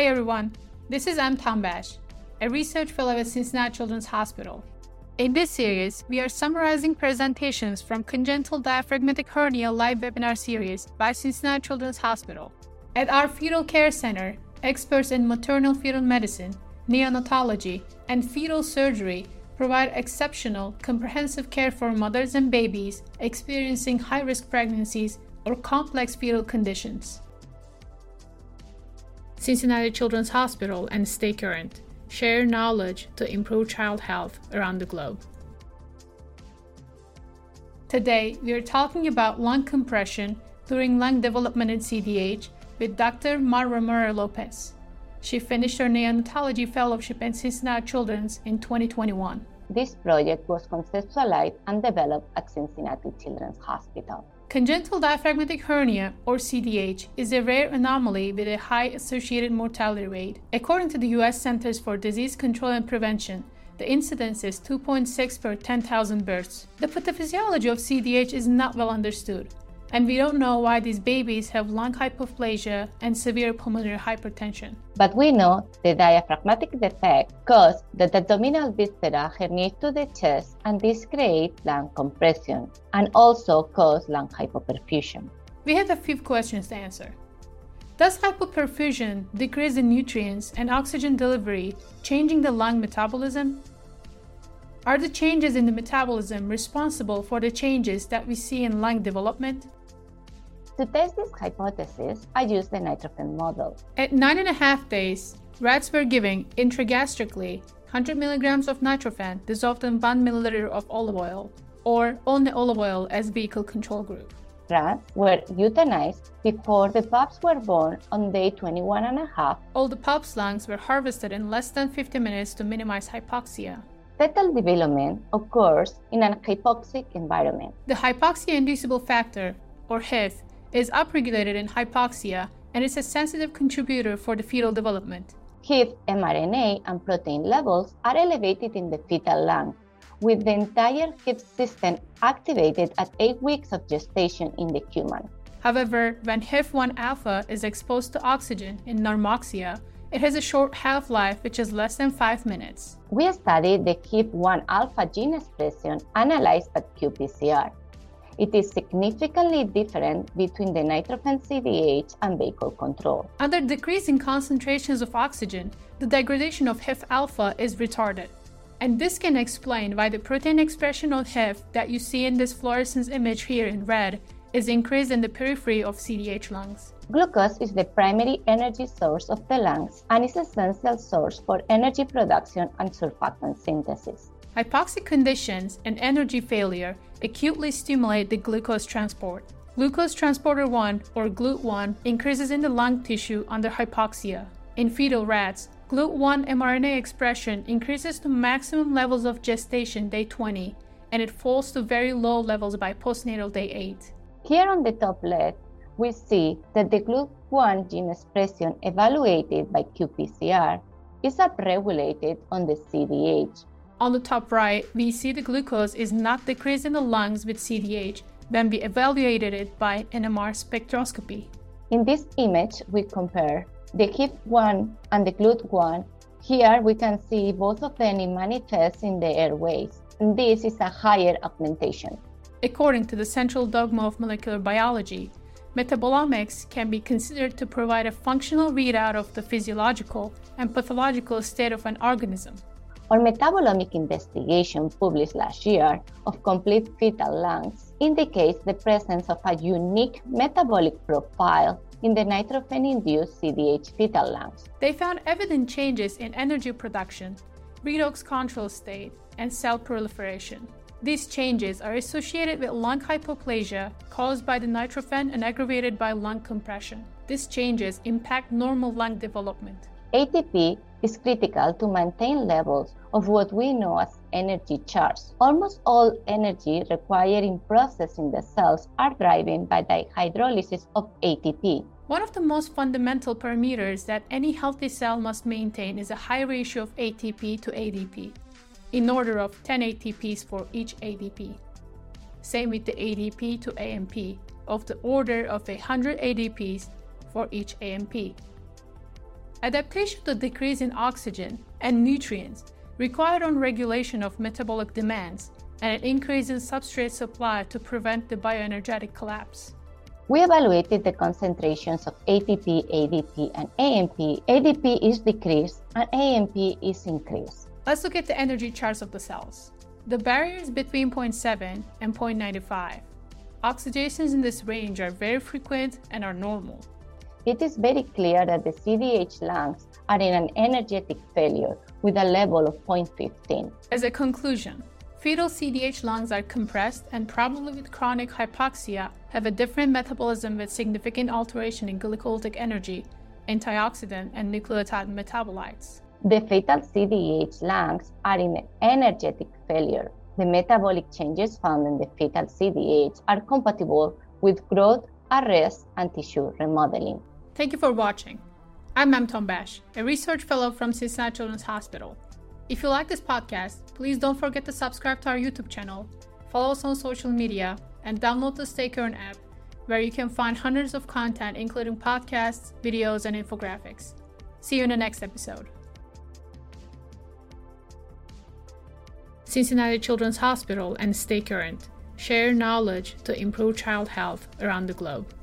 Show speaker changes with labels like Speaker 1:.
Speaker 1: Hi everyone, this is Em Tombash, a research fellow at Cincinnati Children's Hospital. In this series, we are summarizing presentations from Congenital Diaphragmatic Hernia live webinar series by Cincinnati Children's Hospital. At our fetal care center, experts in maternal fetal medicine, neonatology, and fetal surgery provide exceptional, comprehensive care for mothers and babies experiencing high risk pregnancies or complex fetal conditions. Cincinnati Children's Hospital and Stay Current share knowledge to improve child health around the globe. Today, we are talking about lung compression during lung development in CDH with Dr. Mar Romero Lopez. She finished her neonatology fellowship at Cincinnati Children's in 2021.
Speaker 2: This project was conceptualized and developed at Cincinnati Children's Hospital.
Speaker 1: Congenital diaphragmatic hernia, or CDH, is a rare anomaly with a high associated mortality rate. According to the U.S. Centers for Disease Control and Prevention, the incidence is 2.6 per 10,000 births. The pathophysiology of CDH is not well understood and we don't know why these babies have lung hypoplasia and severe pulmonary hypertension.
Speaker 2: But we know the diaphragmatic defect causes the abdominal viscera herniate to the chest and this creates lung compression and also cause lung hypoperfusion.
Speaker 1: We have a few questions to answer. Does hypoperfusion decrease the nutrients and oxygen delivery, changing the lung metabolism? Are the changes in the metabolism responsible for the changes that we see in lung development?
Speaker 2: To test this hypothesis, I used the nitrophen model.
Speaker 1: At nine and a half days, rats were given intragastrically 100 milligrams of nitrophen dissolved in 1 milliliter of olive oil, or only olive oil as vehicle control group.
Speaker 2: Rats were euthanized before the pups were born on day 21 and a half.
Speaker 1: All the pups' lungs were harvested in less than 50 minutes to minimize hypoxia.
Speaker 2: Fetal development occurs in an hypoxic environment.
Speaker 1: The hypoxia inducible factor, or HIF, is upregulated in hypoxia and is a sensitive contributor for the fetal development.
Speaker 2: HIF mRNA and protein levels are elevated in the fetal lung, with the entire HIF system activated at 8 weeks of gestation in the human.
Speaker 1: However, when HIF1 alpha is exposed to oxygen in normoxia, it has a short half life, which is less than 5 minutes.
Speaker 2: We studied the HIF1 alpha gene expression analyzed at qPCR. It is significantly different between the nitrophen CDH and vehicle control.
Speaker 1: Under decreasing concentrations of oxygen, the degradation of HIF alpha is retarded. And this can explain why the protein expression of HIF that you see in this fluorescence image here in red is increased in the periphery of CDH lungs.
Speaker 2: Glucose is the primary energy source of the lungs and is an essential source for energy production and surfactant synthesis.
Speaker 1: Hypoxic conditions and energy failure acutely stimulate the glucose transport. Glucose transporter 1 or GLUT1 increases in the lung tissue under hypoxia. In fetal rats, GLUT1 mRNA expression increases to maximum levels of gestation day 20 and it falls to very low levels by postnatal day 8.
Speaker 2: Here on the top left, we see that the GLUT1 gene expression evaluated by qPCR is upregulated on the CDH
Speaker 1: on the top right, we see the glucose is not decreased in the lungs with CDH when we evaluated it by NMR spectroscopy.
Speaker 2: In this image, we compare the HIF1 and the GLUT1. Here we can see both of them in manifest in the airways. And this is a higher augmentation.
Speaker 1: According to the central dogma of molecular biology, metabolomics can be considered to provide a functional readout of the physiological and pathological state of an organism.
Speaker 2: Our metabolomic investigation published last year of complete fetal lungs indicates the presence of a unique metabolic profile in the nitrophen-induced CDH fetal lungs.
Speaker 1: They found evident changes in energy production, redox control state, and cell proliferation. These changes are associated with lung hypoplasia caused by the nitrophen and aggravated by lung compression. These changes impact normal lung development.
Speaker 2: ATP is critical to maintain levels of what we know as energy charge. Almost all energy required in processing the cells are driven by the hydrolysis of ATP.
Speaker 1: One of the most fundamental parameters that any healthy cell must maintain is a high ratio of ATP to ADP, in order of 10 ATPs for each ADP. Same with the ADP to AMP, of the order of 100 ADPs for each AMP. Adaptation to decrease in oxygen and nutrients required on regulation of metabolic demands and an increase in substrate supply to prevent the bioenergetic collapse.
Speaker 2: We evaluated the concentrations of ATP, ADP, and AMP. ADP is decreased and AMP is increased.
Speaker 1: Let's look at the energy charge of the cells. The barrier is between 0.7 and 0.95. Oxidations in this range are very frequent and are normal.
Speaker 2: It is very clear that the CDH lungs are in an energetic failure with a level of 0.15.
Speaker 1: As a conclusion, Fetal CDH lungs are compressed and probably with chronic hypoxia have a different metabolism with significant alteration in glycolytic energy, antioxidant, and nucleotide metabolites.
Speaker 2: The fetal CDH lungs are in energetic failure. The metabolic changes found in the fetal CDH are compatible with growth arrest and tissue remodeling.
Speaker 1: Thank you for watching. I'm Mem Tombash, a research fellow from Cincinnati Children's Hospital. If you like this podcast, please don't forget to subscribe to our YouTube channel, follow us on social media, and download the Stay Current app, where you can find hundreds of content, including podcasts, videos, and infographics. See you in the next episode. Cincinnati Children's Hospital and Stay Current share knowledge to improve child health around the globe.